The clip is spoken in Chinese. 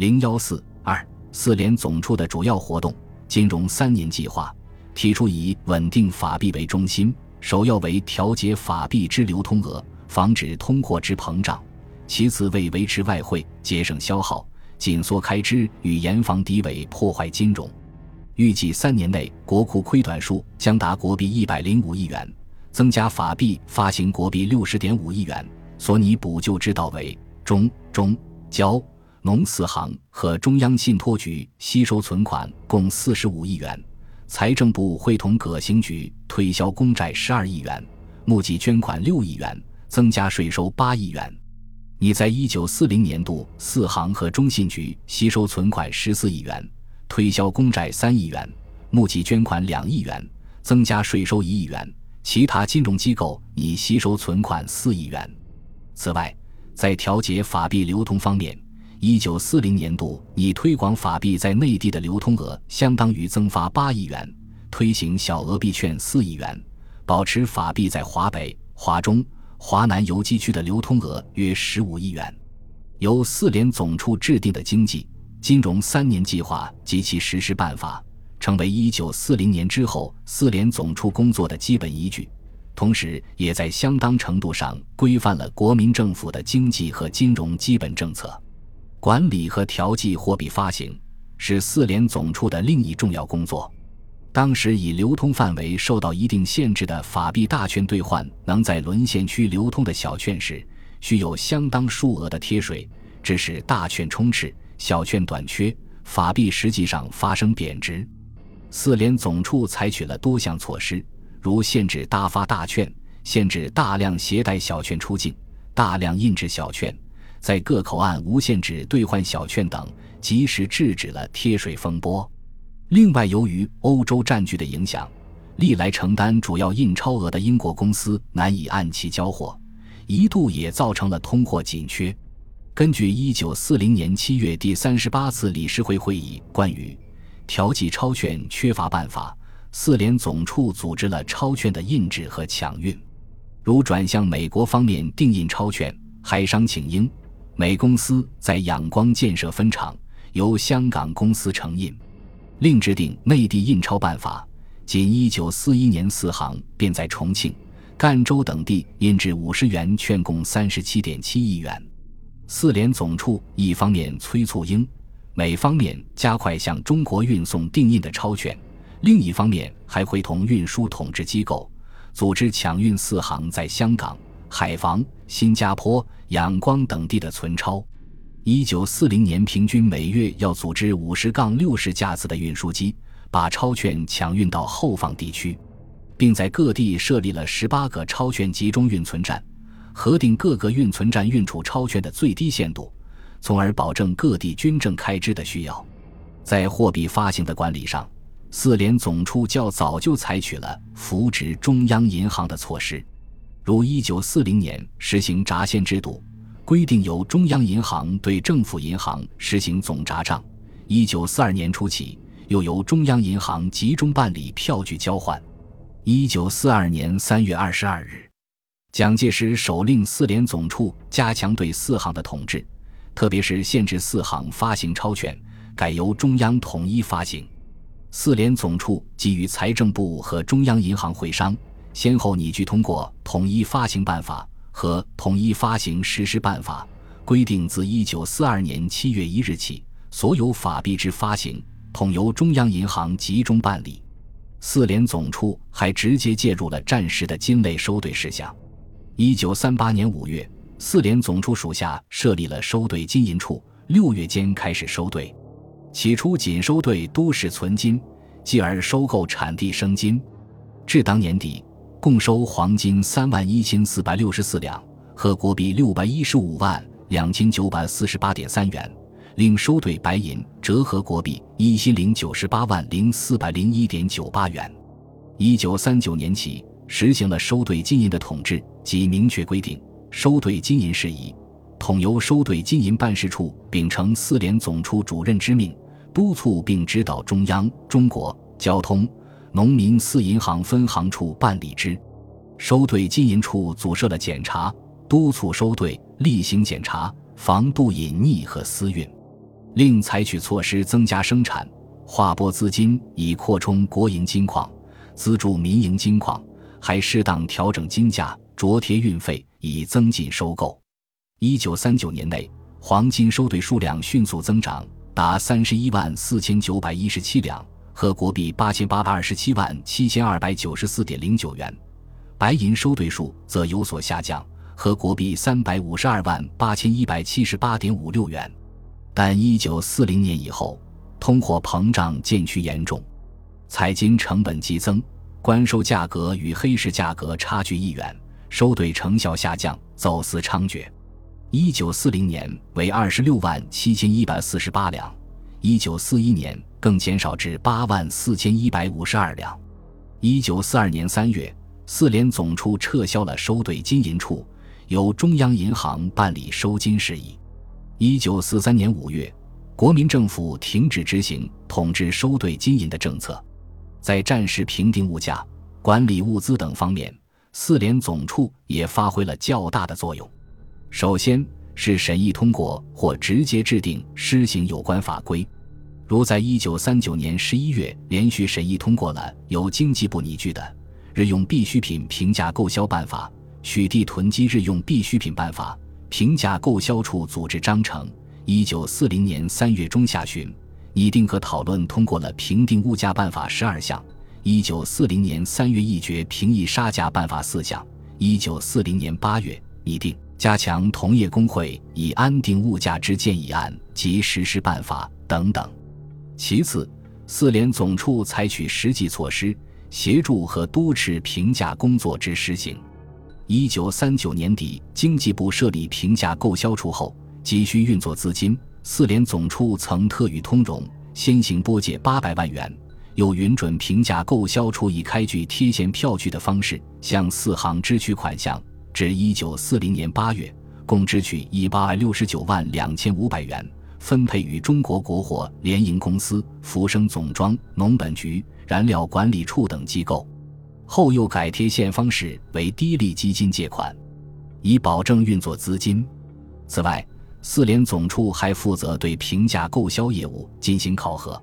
零幺四二四联总处的主要活动：金融三年计划提出以稳定法币为中心，首要为调节法币之流通额，防止通货之膨胀；其次为维持外汇、节省消耗、紧缩开支与严防敌伪破坏金融。预计三年内国库亏短数将达国币一百零五亿元，增加法币发行国币六十点五亿元，所拟补救之道为中中交农四行和中央信托局吸收存款共四十五亿元，财政部会同葛刑局推销公债十二亿元，募集捐款六亿元，增加税收八亿元。拟在一九四零年度四行和中信局吸收存款十四亿元。推销公债三亿元，募集捐款两亿元，增加税收一亿元；其他金融机构拟吸收存款四亿元。此外，在调节法币流通方面，一九四零年度拟推广法币在内地的流通额，相当于增发八亿元；推行小额币券四亿元，保持法币在华北、华中、华南游击区的流通额约十五亿元。由四联总处制定的经济。金融三年计划及其实施办法，成为一九四零年之后四联总处工作的基本依据，同时也在相当程度上规范了国民政府的经济和金融基本政策。管理和调剂货币发行是四联总处的另一重要工作。当时以流通范围受到一定限制的法币大券兑换，能在沦陷区流通的小券时，需有相当数额的贴水，致使大券充斥。小券短缺，法币实际上发生贬值。四联总处采取了多项措施，如限制大发大券、限制大量携带小券出境、大量印制小券、在各口岸无限制兑换小券等，及时制止了贴水风波。另外，由于欧洲战局的影响，历来承担主要印钞额的英国公司难以按期交货，一度也造成了通货紧缺。根据一九四零年七月第三十八次理事会会议关于调剂钞券缺乏办法，四联总处组织了钞券的印制和抢运，如转向美国方面订印钞券，海商请英美公司在仰光建设分厂，由香港公司承印，另制定内地印钞办法。仅一九四一年四行便在重庆、赣州等地印制五十元券共三十七点七亿元。四联总处一方面催促英美方面加快向中国运送定印的钞券，另一方面还会同运输统治机构组织抢运四行在香港、海防、新加坡、仰光等地的存钞。一九四零年，平均每月要组织五十杠六十架次的运输机，把钞券抢运到后方地区，并在各地设立了十八个钞券集中运存站。核定各个运存站运储钞券的最低限度，从而保证各地军政开支的需要。在货币发行的管理上，四联总处较早就采取了扶植中央银行的措施，如1940年实行闸限制度，规定由中央银行对政府银行实行总闸账；1942年初起，又由中央银行集中办理票据交换。1942年3月22日。蒋介石首令四联总处加强对四行的统治，特别是限制四行发行钞券，改由中央统一发行。四联总处给予财政部和中央银行会商，先后拟具通过《统一发行办法》和《统一发行实施办法》，规定自一九四二年七月一日起，所有法币之发行统由中央银行集中办理。四联总处还直接介入了战时的金类收兑事项。一九三八年五月，四联总处属下设立了收兑金银处，六月间开始收兑。起初仅收兑都市存金，继而收购产地生金。至当年底，共收黄金三万一千四百六十四两和国币六百一十五万两千九百四十八点三元，另收兑白银折合国币一千零九十八万零四百零一点九八元。一九三九年起。实行了收兑金银的统治，即明确规定收兑金银事宜统由收兑金银办事处秉承四联总处主任之命，督促并指导中央、中国交通、农民四银行分行处办理之。收兑金银处组设了检查、督促收兑、例行检查、防度隐匿和私运。另采取措施增加生产，划拨资金以扩充国营金矿，资助民营金矿，还适当调整金价、着贴运费，以增进收购。一九三九年内，黄金收兑数量迅速增长，达三十一万四千九百一十七两，和国币八千八百二十七万七千二百九十四点零九元；白银收兑数则有所下降，和国币三百五十二万八千一百七十八点五六元。但一九四零年以后，通货膨胀渐趋严重，采金成本激增，官收价格与黑市价格差距亦远，收兑成效下降，走私猖獗。一九四零年为二十六万七千一百四十八两，一九四一年更减少至八万四千一百五十二两。一九四二年三月，四联总处撤销了收兑金银处，由中央银行办理收金事宜。一九四三年五月，国民政府停止执行统治收兑金银的政策，在战时平定物价、管理物资等方面，四联总处也发挥了较大的作用。首先是审议通过或直接制定施行有关法规，如在一九三九年十一月连续审议通过了由经济部拟具的《日用必需品平价购销办法》《取缔囤积日用必需品办法》《平价购销处组织章程》。一九四零年三月中下旬，拟定和讨论通过了《评定物价办法》十二项。一九四零年三月议决《平抑杀价办法》四项。一九四零年八月拟定。加强同业工会以安定物价之建议案及实施办法等等。其次，四联总处采取实际措施，协助和督持评价工作之实行。一九三九年底，经济部设立评价购销处后，急需运作资金，四联总处曾特予通融，先行拨借八百万元，又允准评价购销处以开具贴现票据的方式，向四行支取款项。至一九四零年八月，共支取一百六十九万两千五百元，分配与中国国货联营公司、福生总装、农本局、燃料管理处等机构。后又改贴现方式为低利基金借款，以保证运作资金。此外，四联总处还负责对平价购销业务进行考核。